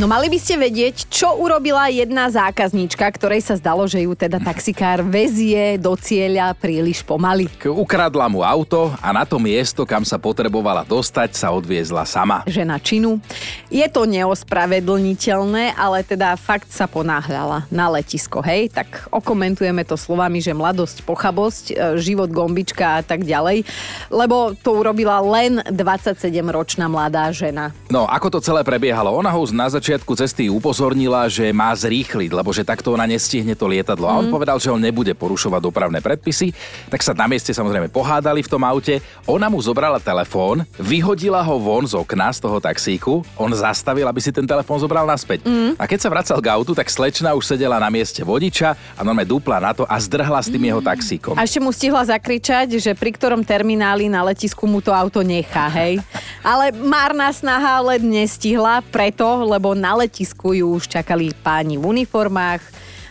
No mali by ste vedieť, čo urobila jedna zákazníčka, ktorej sa zdalo, že ju teda taxikár vezie do cieľa príliš pomaly. Ukradla mu auto a na to miesto, kam sa potrebovala dostať, sa odviezla sama. Žena činu. Je to neospravedlniteľné, ale teda fakt sa ponáhľala na letisko, hej? Tak okomentujeme to slovami, že mladosť, pochabosť, e, život gombička a tak ďalej. Lebo to urobila len 27-ročná mladá žena. No, ako to celé prebiehalo? Ona ho na začiatku cesty upozornila, že má zrýchliť, lebo že takto ona nestihne to lietadlo. A on povedal, že on nebude porušovať dopravné predpisy, tak sa na mieste samozrejme pohádali v tom aute. Ona mu zobrala telefón, vyhodila ho von z okna z toho taxíku, on zastavil, aby si ten telefón zobral naspäť. A keď sa vracal k autu, tak slečna už sedela na mieste vodiča a normálne dupla na to a zdrhla s tým jeho taxíkom. A ešte mu stihla zakričať, že pri ktorom termináli na letisku mu to auto nechá, hej. Ale márna snaha ale nestihla preto, lebo na letisku ju už čakali páni v uniformách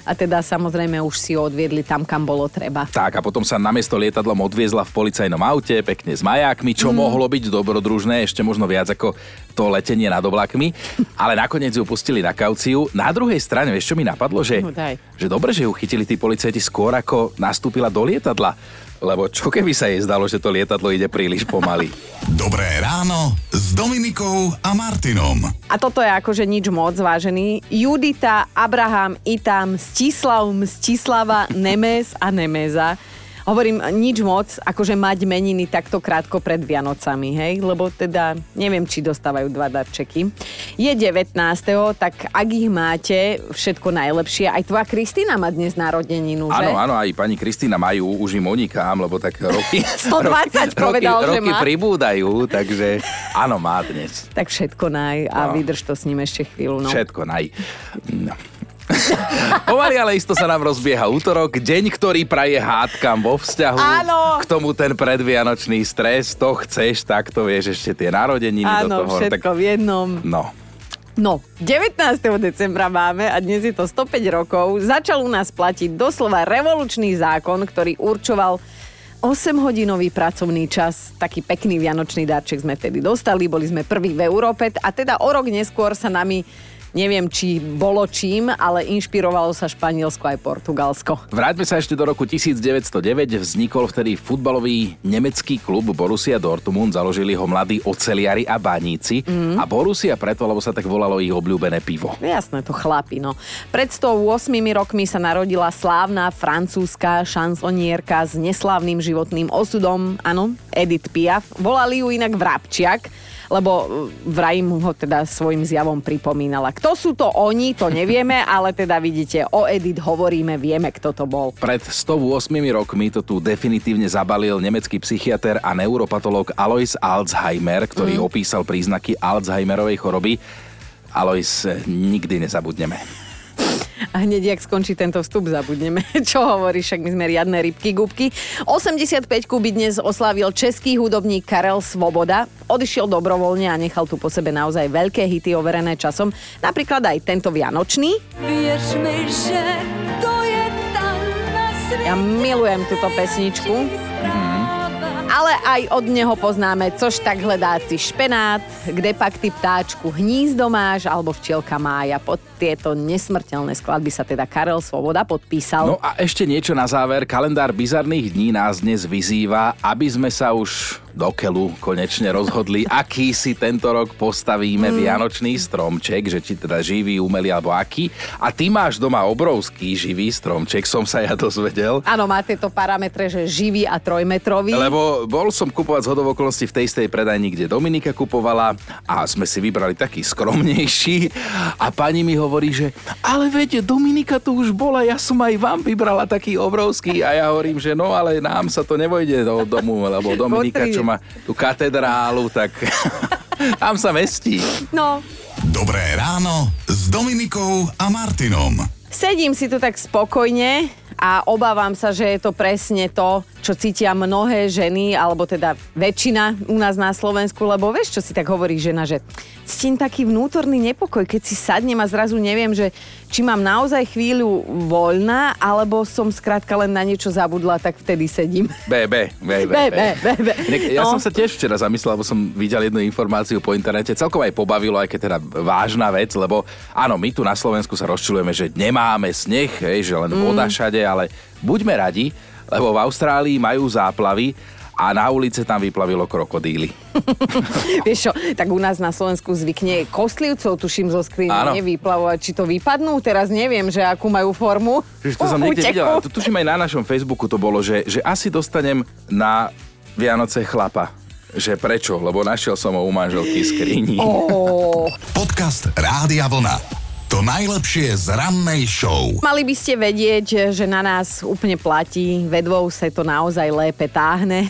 a teda samozrejme už si ho odviedli tam, kam bolo treba. Tak a potom sa namiesto lietadlom odviezla v policajnom aute, pekne s majákmi, čo mm. mohlo byť dobrodružné, ešte možno viac ako to letenie nad oblakmi, ale nakoniec ju pustili na kauciu. Na druhej strane, vieš čo mi napadlo, že, No daj. že dobre, že ju chytili tí policajti skôr ako nastúpila do lietadla. Lebo čo keby sa jej zdalo, že to lietadlo ide príliš pomaly. Dobré ráno s Dominikou a Martinom. A toto je akože nič moc, vážený. Judita, Abraham, Itam, Stislav, Mstislava, Nemes a Nemeza. Hovorím nič moc, akože mať meniny takto krátko pred Vianocami, hej? Lebo teda neviem, či dostávajú dva darčeky. Je 19. tak ak ich máte, všetko najlepšie. Aj tvoja Kristýna má dnes narodeninu, že? Áno, áno, aj pani Kristýna majú, už im unikám, lebo tak roky... 120 povedal, že roky má. pribúdajú, takže áno, má dnes. Tak všetko naj a No. vydrž to s ním ešte chvíľu. No. Všetko naj. No. Pomaly, ale isto sa nám rozbieha útorok, deň, ktorý praje hádkam vo vzťahu. Áno. K tomu ten predvianočný stres, to chceš, tak to vieš ešte tie narodeniny do Áno, toho. všetko v jednom. No, No, 19. decembra máme a dnes je to 105 rokov. Začal u nás platiť doslova revolučný zákon, ktorý určoval 8-hodinový pracovný čas. Taký pekný vianočný darček sme tedy dostali, boli sme prví v Európe a teda o rok neskôr sa nami Neviem, či bolo čím, ale inšpirovalo sa Španielsko aj Portugalsko. Vráťme sa ešte do roku 1909. Vznikol vtedy futbalový nemecký klub Borussia Dortmund. Založili ho mladí oceliari a baníci. Mm. A Borussia preto, lebo sa tak volalo ich obľúbené pivo. Jasné, to chlapi, no. Pred 108 rokmi sa narodila slávna francúzska šansonierka s neslávnym životným osudom, áno, Edith Piaf. Volali ju inak Vrabčiak, lebo uh, vraj mu ho teda svojim zjavom pripomínala. Kto sú to oni, to nevieme, ale teda vidíte, o Edith hovoríme, vieme, kto to bol. Pred 108 rokmi to tu definitívne zabalil nemecký psychiatr a neuropatológ Alois Alzheimer, ktorý mm. opísal príznaky Alzheimerovej choroby. Alois, eh, nikdy nezabudneme. A hneď, jak skončí tento vstup, zabudneme. Čo hovoríš, však my sme riadne rybky, gubky. 85 by dnes oslávil český hudobník Karel Svoboda. Odišiel dobrovoľne a nechal tu po sebe naozaj veľké hity overené časom. Napríklad aj tento Vianočný. Věř mi, že to je tam na světě. Ja milujem túto pesničku. Ale aj od neho poznáme, což tak hledáci špenát, kde pak ty ptáčku hnízdo máš, alebo včielka mája. Pod tieto nesmrteľné skladby sa teda Karel Svoboda podpísal. No a ešte niečo na záver. Kalendár bizarných dní nás dnes vyzýva, aby sme sa už do keľu konečne rozhodli, aký si tento rok postavíme mm. vianočný stromček, že či teda živý, umelý alebo aký. A ty máš doma obrovský živý stromček, som sa ja dozvedel. Áno, má tieto parametre, že živý a trojmetrový. Lebo bol som kupovať z hodov okolností v tej istej predajni, kde Dominika kupovala a sme si vybrali taký skromnejší a pani mi hovorí, že ale viete, Dominika tu už bola, ja som aj vám vybrala taký obrovský a ja hovorím, že no ale nám sa to nevojde do domu, lebo Dominika, čo má tú katedrálu, tak tam sa mestí. No, Dobré ráno s Dominikou a Martinom. sedím si tu tak spokojne a obávam sa, že je to presne to, čo cítia mnohé ženy, alebo teda väčšina u nás na Slovensku, lebo vieš, čo si tak hovorí žena, že cítim taký vnútorný nepokoj, keď si sadnem a zrazu neviem, že či mám naozaj chvíľu voľná, alebo som skrátka len na niečo zabudla, tak vtedy sedím. Be, be. Inak Ja No. som sa tiež včera zamyslel, lebo som videl jednu informáciu po internete. Celkom aj pobavilo, aj keď teda vážna vec, lebo áno, my tu na Slovensku sa rozčulujeme, že nemáme sneh, hej, že len voda Mm. všade, ale buďme radi, lebo v Austrálii majú záplavy a na ulice tam vyplavilo krokodíly. Vieš čo, tak u nás na Slovensku zvykne kostlivcov, tuším, zo skrine nevyplavovať. Či to vypadnú? Teraz neviem, že akú majú formu. Čiže to som niekde videl, to tuším aj na našom Facebooku to bolo, že, že asi dostanem na Vianoce chlapa. Že prečo? Lebo našiel som ho u manželky skrini. Ó, Podcast Rádia Vlna. To najlepšie z rannej show. Mali by ste vedieť, že na nás úplne platí, vedvou sa to naozaj lépe táhne.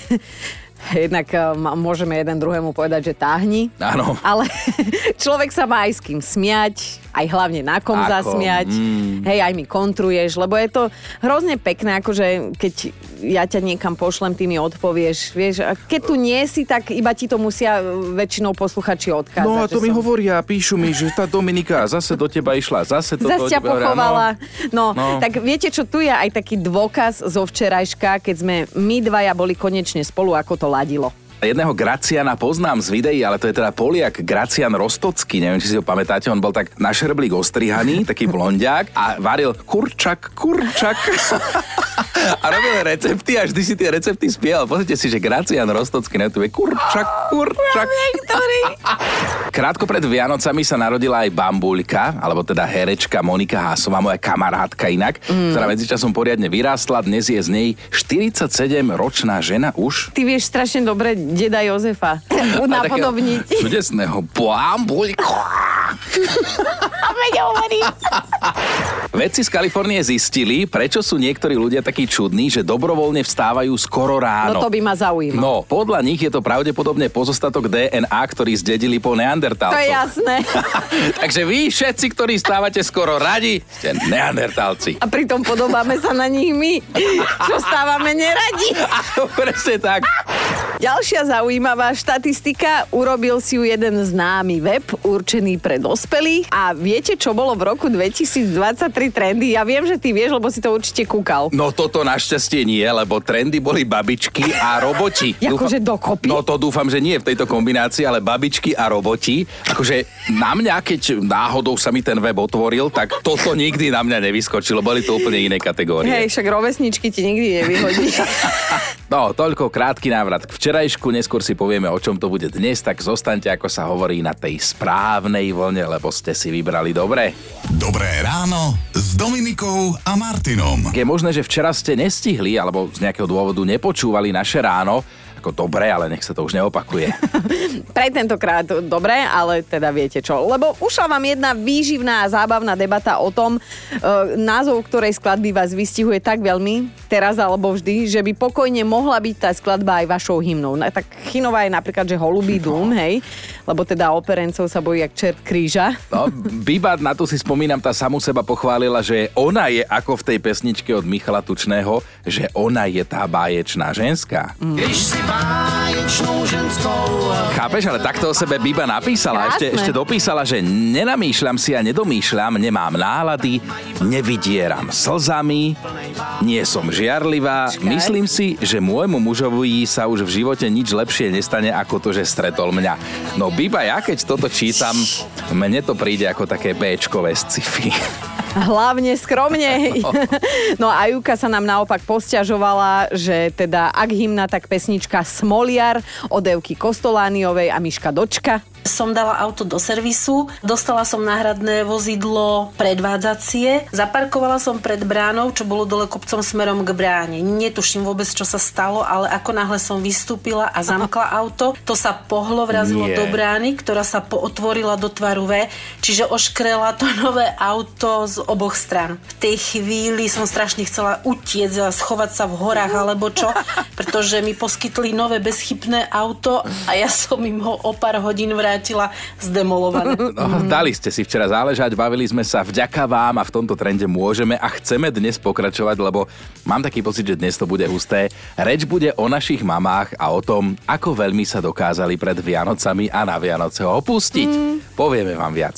Jednak eh, môžeme jeden druhému povedať, že táhni. Áno. Ale človek sa má aj s kým smiať, aj hlavne na kom Ako, zasmiať. mm. Hej, aj mi kontruješ, lebo je to hrozne pekné, akože keď ja ťa niekam pošlem, ty mi odpovieš. Vieš, a keď tu nie si, tak iba ti to musia väčšinou posluchači odkázať. No a to mi som- hovoria, píšu mi, že tá Dominika zase do teba išla, zase to Zas ťa pochovala. No, No. tak viete čo, tu je aj taký dôkaz zo včerajška, keď sme my dvaja boli konečne spolu, ako to ladilo. Jedného Graciana poznám z videí, ale to je teda Poliak Gracian Rostocký, neviem, či si ho pamätáte, on bol tak na šerblík ostrihaný, taký blondiak a varil kurčak, kurčak. a robil recepty a vždy si tie recepty spieval. Pozrite si, že Gracian Rostocký na YouTube kurčak, kurčak. Krátko pred Vianocami sa narodila aj bambulka, alebo teda herečka Monika Hásová, moja kamarátka inak, mm. ktorá medzičasom poriadne vyrástla. Dnes je z nej 47-ročná žena už. Ty vieš strašne dobre deda Jozefa napodobniť. Čudesného bambulku. Vedci z Kalifornie zistili, prečo sú niektorí ľudia takí čudní, že dobrovoľne vstávajú skoro ráno. No to by ma zaujímalo. No, podľa nich je to pravdepodobne pozostatok DNA, ktorý zdedili po neandertálcoch. To je jasné. Takže vy všetci, ktorí stávate skoro radi, ste neandertálci. A pritom podobáme sa na nich my, čo stávame neradi. Presne tak. Ďalšia zaujímavá štatistika, urobil si ju jeden známy web určený pre dospelých a viete, čo bolo v roku 2023 trendy? Ja viem, že ty vieš, lebo si to určite kúkal. No toto našťastie nie, lebo trendy boli babičky a roboti. Jakože dokopy? No to dúfam, že nie v tejto kombinácii, ale babičky a roboti. Akože na mňa, keď náhodou sa mi ten web otvoril, tak toto nikdy na mňa nevyskočilo. Boli to úplne iné kategórie. Hej, však rovesničky ti nikdy nevyhodí. No, toľko krátky návrat k včerajšku, neskôr si povieme, o čom to bude dnes, tak zostaňte, ako sa hovorí, na tej správnej vlne, lebo ste si vybrali dobre. Dobré ráno s Dominikou a Martinom. Je možné, že včera ste nestihli, alebo z nejakého dôvodu nepočúvali naše ráno, ako dobre, ale nech sa to už neopakuje. Pre tentokrát dobre, ale teda viete čo. Lebo ušla vám jedna výživná a zábavná debata o tom, e, názov ktorej skladby vás vystihuje tak veľmi, teraz alebo vždy, že by pokojne mohla byť tá skladba aj vašou hymnou. No, tak chynová je napríklad, že Holubý dům, hej, lebo teda operencov sa bojí jak čert kríža. No, Biba, na to si spomínam, tá samu seba pochválila, že ona je ako v tej pesničke od Michala Tučného, že ona je tá báječná ženská. Když si báječnou ženskou Chápeš, ale takto o sebe Biba napísala. Ešte, Krásne. ešte dopísala, že nenamýšľam si a nedomýšľam, nemám nálady, nevydieram slzami, nie som žiarlivá. Myslím si, že môjmu mužovi sa už v živote nič lepšie nestane, ako to, že stretol mňa. No Biba, ja keď toto čítam, mne to príde ako také Bčkové sci-fi. Hlavne skromne. No a Juka sa nám naopak posťažovala, že teda ak hymna, tak pesnička Smoliar od Evky Kostolániovej a Miška Dočka. Som dala auto do servisu, dostala som náhradné vozidlo predvádzacie, zaparkovala som pred bránou, čo bolo dole kopcom smerom k bráne. Netuším vôbec, čo sa stalo, ale ako náhle som vystúpila a zamkla auto, to sa pohlo, vrazilo Nie. do brány, ktorá sa pootvorila do tvaru V, čiže oškrela to nové auto z oboch stran. V tej chvíli som strašne chcela utiecť a schovať sa v horách alebo čo, pretože mi poskytli nové bezchybné auto a ja som im ho o pár hodín vrátila vrátila zdemolované. No, dali ste si včera záležať, bavili sme sa vďaka vám a v tomto trende môžeme a chceme dnes pokračovať, lebo mám taký pocit, že dnes to bude husté. Reč bude o našich mamách a o tom, ako veľmi sa dokázali pred Vianocami a na Vianoce opustiť. Mm. Povieme vám viac.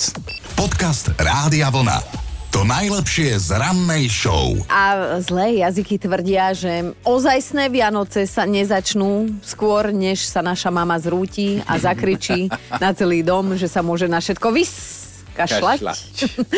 Podcast Rádia Vlna. To najlepšie z rannej show. A zlé jazyky tvrdia, že ozajstné Vianoce sa nezačnú skôr, než sa naša mama zrúti a zakričí na celý dom, že sa môže na všetko vyskašľať. Kašľať.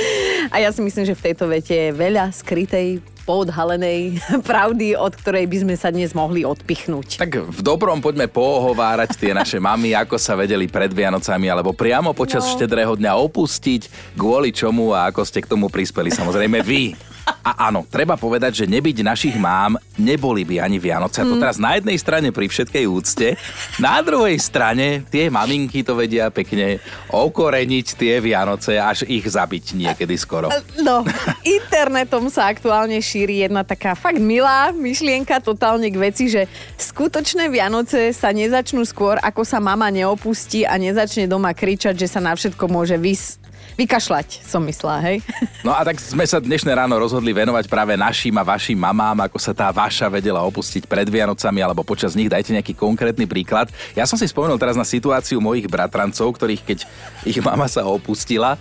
A ja si myslím, že v tejto vete je veľa skrytej poodhalenej pravdy, od ktorej by sme sa dnes mohli odpichnúť. Tak v dobrom poďme poohovárať tie naše mamy, ako sa vedeli pred Vianocami alebo priamo počas no. štedrého dňa opustiť, kvôli čomu a ako ste k tomu prispeli samozrejme vy. A áno, treba povedať, že nebyť našich mám, neboli by ani Vianoce. A to teraz na jednej strane pri všetkej úcte, na druhej strane tie maminky to vedia pekne okoreniť tie Vianoce, až ich zabiť niekedy skoro. No, internetom sa aktuálne šíri jedna taká fakt milá myšlienka totálne k veci, že skutočné Vianoce sa nezačnú skôr, ako sa mama neopustí a nezačne doma kričať, že sa na všetko môže vys vykašľať, som myslela, hej? No a tak sme sa dnešné ráno rozhodli venovať práve našim a vašim mamám, ako sa tá vaša vedela opustiť pred Vianocami alebo počas nich. Dajte nejaký konkrétny príklad. Ja som si spomenul teraz na situáciu mojich bratrancov, ktorých keď ich mama sa opustila,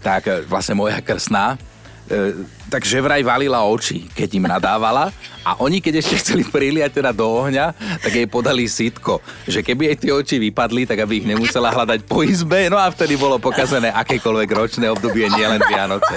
tak e, vlastne moja krsná, takže vraj valila oči, keď im nadávala a oni, keď ešte chceli priliať teda do ohňa, tak jej podali sitko, že keby jej tie oči vypadli, tak aby ich nemusela hľadať po izbe, no a vtedy bolo pokazené akékoľvek ročné obdobie, nielen Vianoce.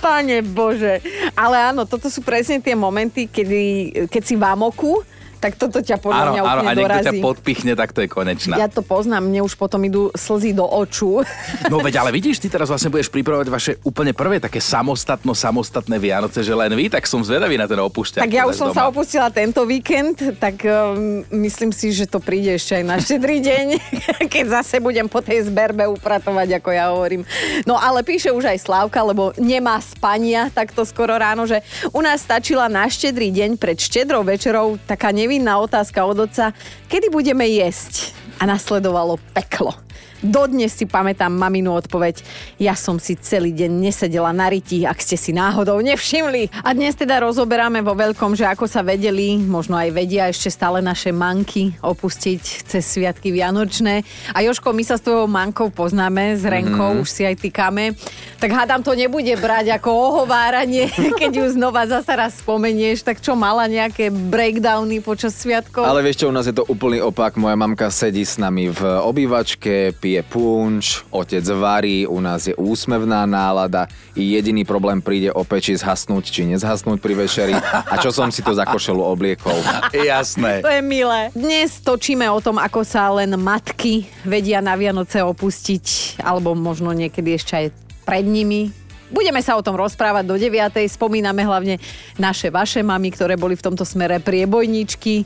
Pane Bože. Ale áno, toto sú presne tie momenty, kedy, keď si v amoku, tak toto ťa podľa Áno, mňa áno, úplne a niekto ťa dorazí. podpichne, tak to je konečná. Ja to poznám, mne už potom idú slzy do očú. No veď, ale vidíš, ty teraz vlastne budeš pripravovať vaše úplne prvé také samostatno samostatné Vianoce, že len vy, tak som zvedavý na ten opúšťač. Tak ja už som doma. sa opustila tento víkend, tak um, myslím si, že to príde ešte aj na štedrý deň, keď zase budem po tej zberbe upratovať, ako ja hovorím. No ale píše už aj Slávka, lebo nemá spania takto skoro ráno, že u nás stačila na štedrý deň pred štedrou večerou taká nevinná otázka od otca, kedy budeme jesť? A nasledovalo peklo. Dodnes si pamätám maminu odpoveď. Ja som si celý deň nesedela na ryti, ak ste si náhodou nevšimli. A dnes teda rozoberáme vo veľkom, že ako sa vedeli, možno aj vedia ešte stále naše manky opustiť cez sviatky Vianočné. A Joško, my sa s tvojou mankou poznáme, s Renkou, mm. už si aj tykáme. Tak hádam, to nebude brať ako ohováranie, keď ju znova zasa raz spomenieš. Tak čo, mala nejaké breakdowny počas sviatkov? Ale vieš čo, u nás je to úplný opak. Moja mamka sedí s nami v obývačke, pije punč, otec varí, u nás je úsmevná nálada i jediný problém príde o peči zhasnúť či nezhasnúť pri večeri. A čo som si to za košelu obliekol? Jasné. To je milé. Dnes točíme o tom, ako sa len matky vedia na Vianoce opustiť, alebo možno niekedy ešte aj pred nimi. Budeme sa o tom rozprávať do 9. Spomíname hlavne naše, vaše mamy, ktoré boli v tomto smere priebojničky.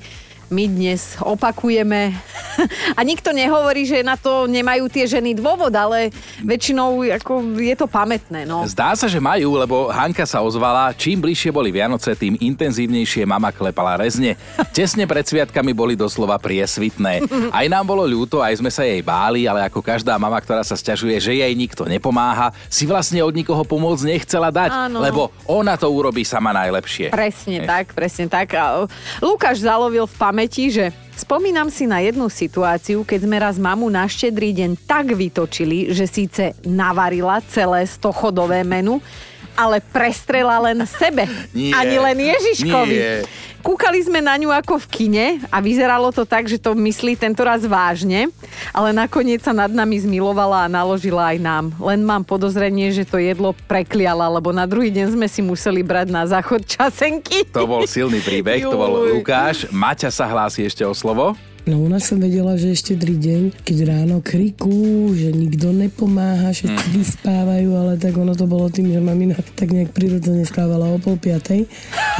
My dnes opakujeme. A nikto nehovorí, že na to nemajú tie ženy dôvod, ale väčšinou ako je to pamätné. No. Zdá sa, že majú, lebo Hanka sa ozvala, čím bližšie boli Vianoce, tým intenzívnejšie mama klepala rezne. Tesne pred sviatkami boli doslova priesvitné. Aj nám bolo ľúto, aj sme sa jej báli, ale ako každá mama, ktorá sa sťažuje, že jej nikto nepomáha, si vlastne od nikoho pomôcť nechcela dať, Áno. lebo ona to urobí sama najlepšie. Presne tak, presne tak. A Lukáš zalovil v pamäti, že spomínam si na jednu situáciu, keď sme raz mamu na štedrý deň tak vytočili, že síce navarila celé stochodové menu, ale prestrela len sebe. Nie, Ani len Ježiškovi. nie. Kúkali sme na ňu ako v kine a vyzeralo to tak, že to myslí tento raz vážne, ale nakoniec sa nad nami zmilovala a naložila aj nám. Len mám podozrenie, že to jedlo prekliala, lebo na druhý deň sme si museli brať na záchod časenky. To bol silný príbeh, to bol. Lukáš. Maťa sa hlási ešte o slovo. No nás som vedela, že ešte tri deň, keď ráno kriku, že nikto nepomáha, všetci vyspávajú, ale tak ono to bolo tým, že mamina tak nejak prirodzene stávala o pol piatej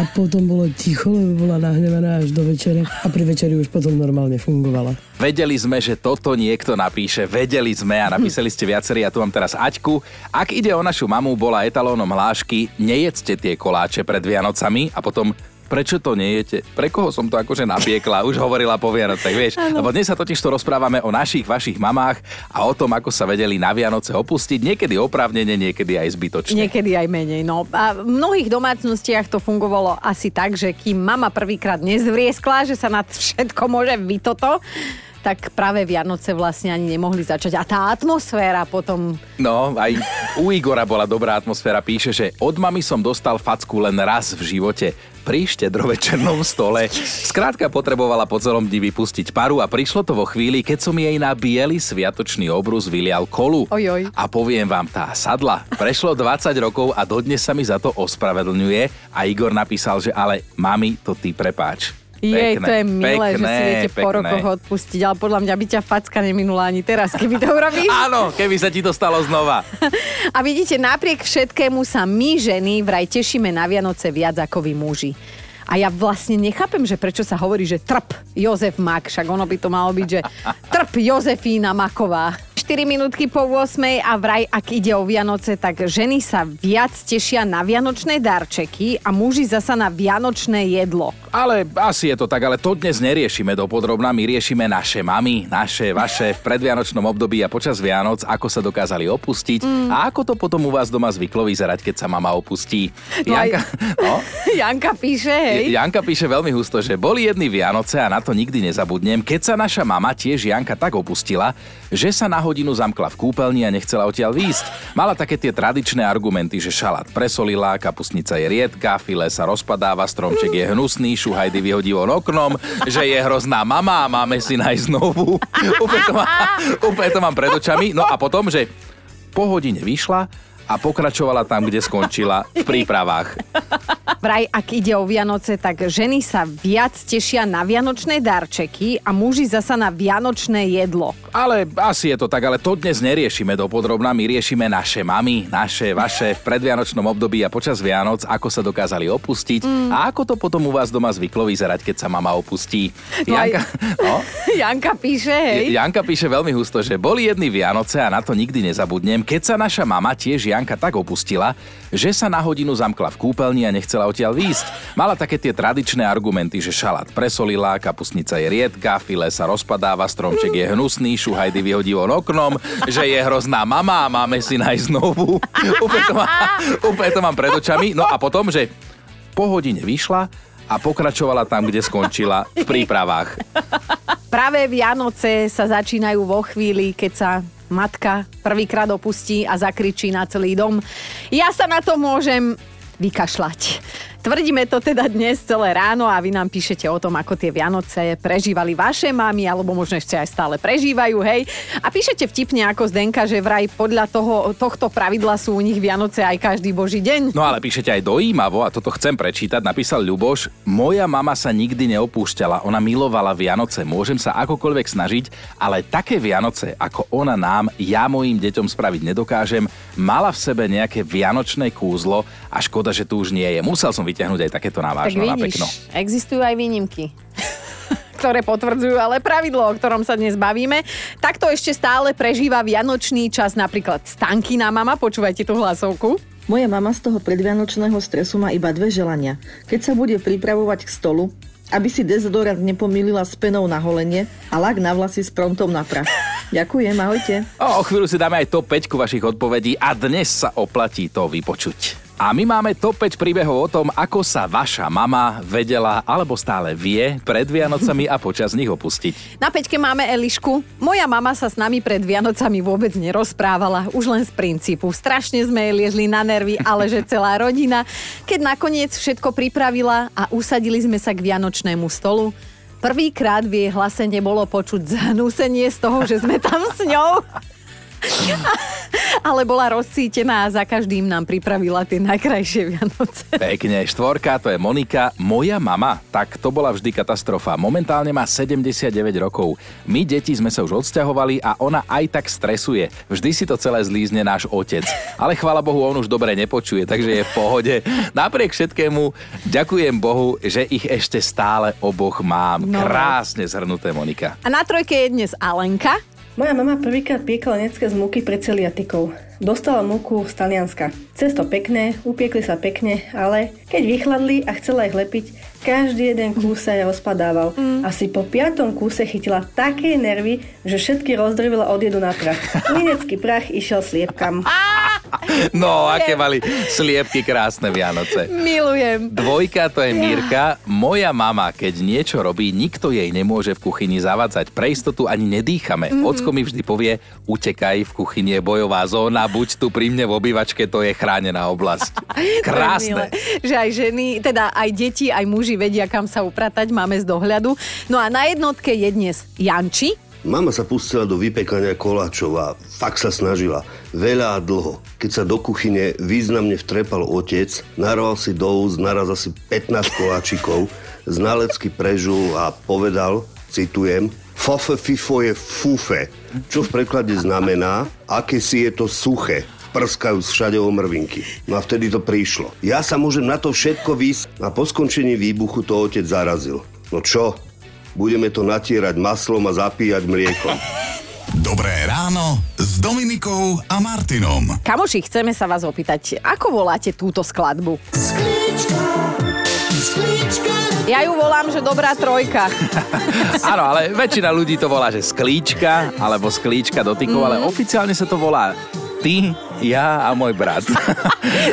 a potom bolo ticho, lebo bola nahnevaná až do večere a pri večeri už potom normálne fungovala. Vedeli sme, že toto niekto napíše. Vedeli sme a napísali ste viacerí. Ja tu mám teraz Aťku. Ak ide o našu mamu, bola etalónom hlášky nejedzte tie koláče pred Vianocami a potom prečo to nejete? Pre koho som to akože napiekla? Už hovorila po Vianocech, vieš. Lebo dnes sa totiž to rozprávame o našich, vašich mamách a o tom, ako sa vedeli na Vianoce opustiť, niekedy oprávnene, niekedy aj zbytočne. Niekedy aj menej. No. A v mnohých domácnostiach to fungovalo asi tak, že kým mama prvýkrát nezvrieskla, že sa nad všetko môže vytoto, tak práve Vianoce vlastne ani nemohli začať. A tá atmosféra potom... No, aj u Igora bola dobrá atmosféra. Píše, že od mami som dostal facku len raz v živote pri štedrovečernom stole. Skrátka potrebovala po celom dni vypustiť paru a prišlo to vo chvíli, keď som jej na biely sviatočný obrus vylial kolu. Ojoj. A poviem vám, tá sadla. Prešlo 20 rokov a dodnes sa mi za to ospravedlňuje a Igor napísal, že ale mami, to ty prepáč. Jej, Pekné, to je milé, že si pekné, viete po pekné. rokoch odpustiť, ale podľa mňa by ťa facka neminula ani teraz, keby to urobíš. Áno, keby sa ti to stalo znova. A vidíte, napriek všetkému sa my ženy vraj tešíme na Vianoce viac ako vy muži. A ja vlastne nechápem, že prečo sa hovorí, že trp Jozef Mak, však ono by to malo byť, že trp Jozefína Maková. 4 minútky po 8 a vraj, ak ide o Vianoce, tak ženy sa viac tešia na vianočné darčeky a muži zasa na vianočné jedlo. Ale asi je to tak, ale to dnes neriešime dopodrobná, my riešime naše mamy, naše, vaše v predvianočnom období a počas Vianoc, ako sa dokázali opustiť mm. a ako to potom u vás doma zvyklo vyzerať, keď sa mama opustí. No aj- Janka, no, Janka píše, hej. Janka píše veľmi husto, že boli jedny Vianoce a na to nikdy nezabudnem, keď sa naša mama tiež Janka tak opustila, že sa na hodinu zamkla v kúpeľni a nechcela odtiaľ výjsť. Mala také tie tradičné argumenty, že šalát presolila, kapusnica je riedka, file sa rozpadáva, stromček je hnusný, šuhajdy vyhodí von oknom, že je hrozná mama a máme si nájsť znovu. úplne, to má, úplne to mám pred očami. No a potom, že po hodine vyšla a pokračovala tam, kde skončila v prípravách. Vraj, ak ide o Vianoce, tak ženy sa viac tešia na vianočné darčeky a muži zasa na vianočné jedlo. Ale asi je to tak, ale to dnes neriešime dopodrobná, my riešime naše mamy, naše, vaše v predvianočnom období a počas Vianoc, ako sa dokázali opustiť mm. a ako to potom u vás doma zvyklo vyzerať, keď sa mama opustí. No aj- Janka, no, Janka píše, hej. Janka píše veľmi husto, že boli jedny Vianoce a na to nikdy nezabudnem, keď sa naša mama tiež Janka tak opustila, že sa na hodinu zamkla v kúpeľni a nechcela odtiaľ výjsť. Mala také tie tradičné argumenty, že šalát presolila, kapusnica je riedka, file sa rozpadáva, stromček je hnusný, šuhajdy vyhodí von oknom, že je hrozná mama a máme si nájsť znovu. úplne, to má, úplne to mám pred očami. No a potom, že po hodine vyšla a pokračovala tam, kde skončila v prípravách. Práve Vianoce sa začínajú vo chvíli, keď sa matka prvýkrát opustí a zakričí na celý dom. Ja sa na to môžem vykašľať. Tvrdíme to teda dnes celé ráno a vy nám píšete o tom, ako tie Vianoce prežívali vaše mamy, alebo možno ešte aj stále prežívajú, hej. A píšete vtipne ako Zdenka, že vraj podľa toho, tohto pravidla sú u nich Vianoce aj každý boží deň. No ale píšete aj dojímavo a toto chcem prečítať. Napísal Ľuboš, moja mama sa nikdy neopúšťala, ona milovala Vianoce, môžem sa akokoľvek snažiť, ale také Vianoce, ako ona nám, ja mojim deťom spraviť nedokážem, mala v sebe nejaké vianočné kúzlo a škoda, že tu už nie je. Musel som vyťahnuť aj takéto Tak návážno na vidíš, pekno. existujú aj výnimky ktoré potvrdzujú ale pravidlo, o ktorom sa dnes bavíme. Takto ešte stále prežíva vianočný čas napríklad Stankina mama, počúvajte tú hlasovku. Moja mama z toho predvianočného stresu má iba dve želania. Keď sa bude pripravovať k stolu, aby si dezodorant nepomýlila s penou na holenie a lak na vlasy s prontom na prach. Ďakujem, ahojte. O, o chvíľu si dáme aj top 5 vašich odpovedí a dnes sa oplatí to vypočuť. A my máme top 5 príbehov o tom, ako sa vaša mama vedela alebo stále vie pred Vianocami a počas nich opustiť. Na peťke máme Elišku. Moja mama sa s nami pred Vianocami vôbec nerozprávala, už len z princípu. Strašne sme jej liezli na nervy, ale že celá rodina. Keď nakoniec všetko pripravila a usadili sme sa k vianočnému stolu, prvýkrát v jej hlase nebolo počuť zhnúsenie z toho, že sme tam s ňou. Ale bola rozcítená a za každým nám pripravila tie najkrajšie Vianoce. Pekne, štvorka, to je Monika. Moja mama, tak to bola vždy katastrofa. Momentálne má 79 rokov. My, deti, sme sa už odsťahovali a ona aj tak stresuje. Vždy si to celé zlízne náš otec. Ale chvála Bohu, on už dobre nepočuje, takže je v pohode. Napriek všetkému, ďakujem Bohu, že ich ešte stále oboch mám. No. Krásne zhrnuté, Monika. A na trojke je dnes Alenka. Moja mama prvýkrát piekla necke z múky pre celiatikov. Dostala múku z Talianska. Cesto pekné, upiekli sa pekne, ale keď vychladli a chcela ich lepiť, Každý jeden kús sa rozpadával. Asi po piatom kúse chytila také nervy, že všetky rozdrvila od jedu na prach. Minecký prach išiel sliepkam. No, aké mali sliepky krásne Vianoce. Milujem. Dvojka to je Mírka. Moja mama, keď niečo robí, nikto jej nemôže v kuchyni zavadzať. Pre istotu ani nedýchame. Mhm. Ocko mi vždy povie, utekaj, v kuchyni je bojová zóna, buď tu pri mne v obývačke, to je chránená oblasť. Krásne. že aj ženy, teda aj deti, aj muži vedia, kam sa upratať, máme z dohľadu. No a na jednotke je dnes Janči. Mama sa pustila do vypekania koláčov a fakt sa snažila. Veľa a dlho. Keď sa do kuchyne významne vtrepal otec, narval si do úst naraz asi 15 koláčikov, znalecky prežul a povedal, citujem, Fofe fifo je fufe, čo v preklade znamená, aké si je to suché prskajú všade o mrvinky. No a vtedy to prišlo. Ja sa môžem na to všetko vysť a po skončení výbuchu to otec zarazil. No čo? Budeme to natierať maslom a zapíjať mliekom. Dobré ráno s Dominikou a Martinom. Kamoši, chceme sa vás opýtať, ako voláte túto skladbu? Ja ju volám, že dobrá trojka. Áno, ale väčšina ľudí to volá, že sklíčka, alebo sklíčka dotykov, ale oficiálne sa to volá ty, ja a môj brat.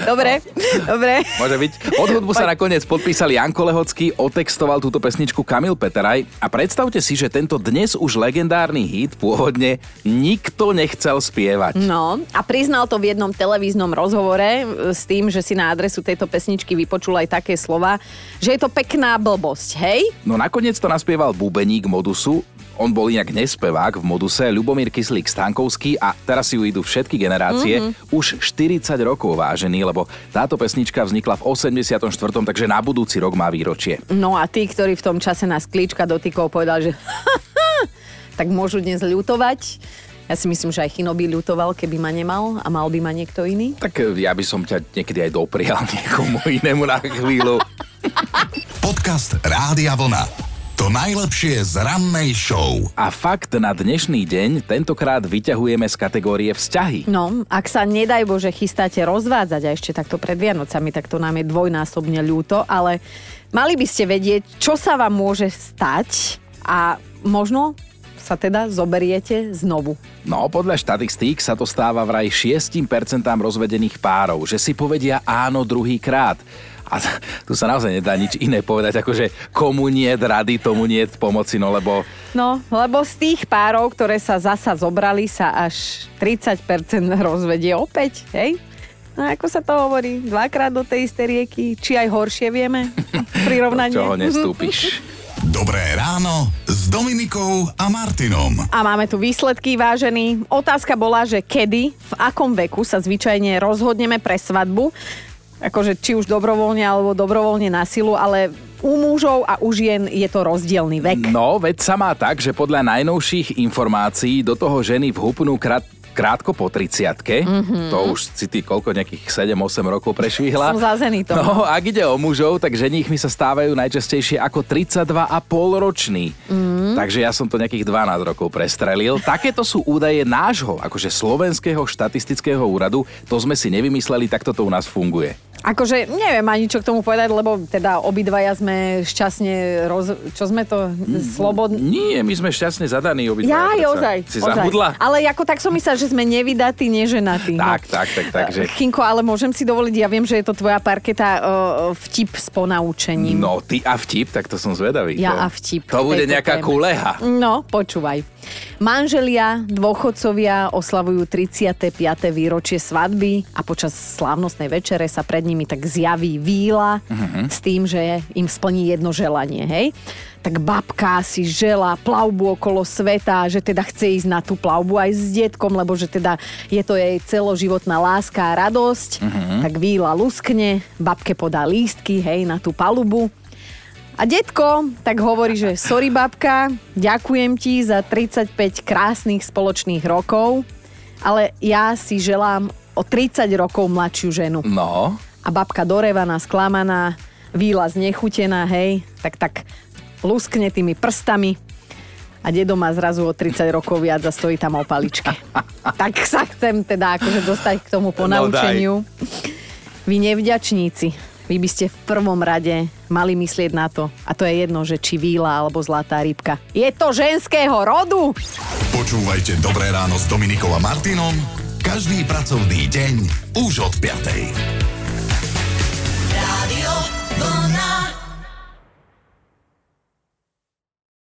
Dobre, dobre. Môže byť. Od hudbu sa nakoniec podpísali Janko Lehocký, otextoval túto pesničku Kamil Peteraj a predstavte si, že tento dnes už legendárny hit pôvodne nikto nechcel spievať. No a priznal to v jednom televíznom rozhovore e, s tým, že si na adresu tejto pesničky vypočul aj také slova, že je to pekná blbosť, hej? No nakoniec to naspieval bubeník Modusu, on bol inak nespevák v moduse, Ľubomír Kyslík Stankovský a teraz si ju idú všetky generácie. Mm-hmm. Už 40 rokov vážený, lebo táto pesnička vznikla v 84., takže na budúci rok má výročie. No a tí, ktorí v tom čase nás klíčka dotykov povedal, že tak môžu dnes ľutovať. Ja si myslím, že aj Chino by ľutoval, keby ma nemal a mal by ma niekto iný. Tak eh, ja by som ťa niekedy aj doprial niekomu inému na chvíľu. Podcast Rádia Vlna. To najlepšie z rannej show. A fakt na dnešný deň tentokrát vyťahujeme z kategórie vzťahy. No, ak sa nedaj Bože chystáte rozvádzať a ešte takto pred Vianocami, tak to nám je dvojnásobne ľúto, ale mali by ste vedieť, čo sa vám môže stať a možno sa teda zoberiete znovu. No, podľa štatistík sa to stáva vraj 6% rozvedených párov, že si povedia áno druhýkrát. A tu sa naozaj nedá nič iné povedať, ako že komu nie rady, tomu nie pomoci, no lebo... No, lebo z tých párov, ktoré sa zasa zobrali, sa až 30% rozvedie opäť, hej? No ako sa to hovorí? Dvakrát do tej istej rieky? Či aj horšie vieme? Prirovnanie? Čoho nestúpiš? Dobré ráno s Dominikou a Martinom. A máme tu výsledky, vážení. Otázka bola, že kedy, v akom veku sa zvyčajne rozhodneme pre svadbu akože či už dobrovoľne alebo dobrovoľne na silu, ale u mužov a u žien je to rozdielný vek. No, veď sa má tak, že podľa najnovších informácií do toho ženy vhupnú krát krátko po 30 mm-hmm. to už si ty koľko nejakých 7-8 rokov prešvihla. Som zázený to. No, ak ide o mužov, tak ženíchmi sa stávajú najčastejšie ako 32,5 ročný. Mm. Takže ja som to nejakých 12 rokov prestrelil. Takéto sú údaje nášho, akože slovenského štatistického úradu. To sme si nevymysleli, takto to u nás funguje. Akože neviem ani čo k tomu povedať, lebo teda obidvaja sme šťastne roz... Čo sme to? Slobodní? Nie, my sme šťastne zadaní Ja, obidvaja. predsa. ozaj. Si ozaj. zabudla? Ale ako tak som myslela, že sme nevydatí, neženatí. Tak, tak, tak, takže... Chinko, ale môžem si dovoliť, ja viem, že je to tvoja parketa uh, vtip s ponaučením. No, ty a vtip, tak to som zvedavý. Ja to, a vtip To bude nejaká téme. kuleha. No, počúvaj. Manželia, dôchodcovia oslavujú 35. výročie svadby a počas slávnostnej večere sa pred nimi tak zjaví víla Mhm. s tým, že im splní jedno želanie, hej? Tak babka si žela plavbu okolo sveta, že teda chce ísť na tú plavbu aj s detkom, lebo že teda je to jej celoživotná láska a radosť. Tak víla luskne, babke podá lístky, hej, na tú palubu. A detko tak hovorí, že sorry babka, ďakujem ti za 35 krásnych spoločných rokov, ale ja si želám o 30 rokov mladšiu ženu. No, A babka dorevaná, sklamaná, víla znechutená, hej, tak tak luskne tými prstami a dedo má zrazu o 30 rokov viac a stojí tam o paličke. tak sa chcem teda akože dostať k tomu ponaučeniu. Vy nevďačníci. Vy by ste v prvom rade mali myslieť na to. A to je jedno, že či víla alebo zlatá rybka. Je to ženského rodu! Počúvajte Dobré ráno s Dominikom a Martinom každý pracovný deň už od 5.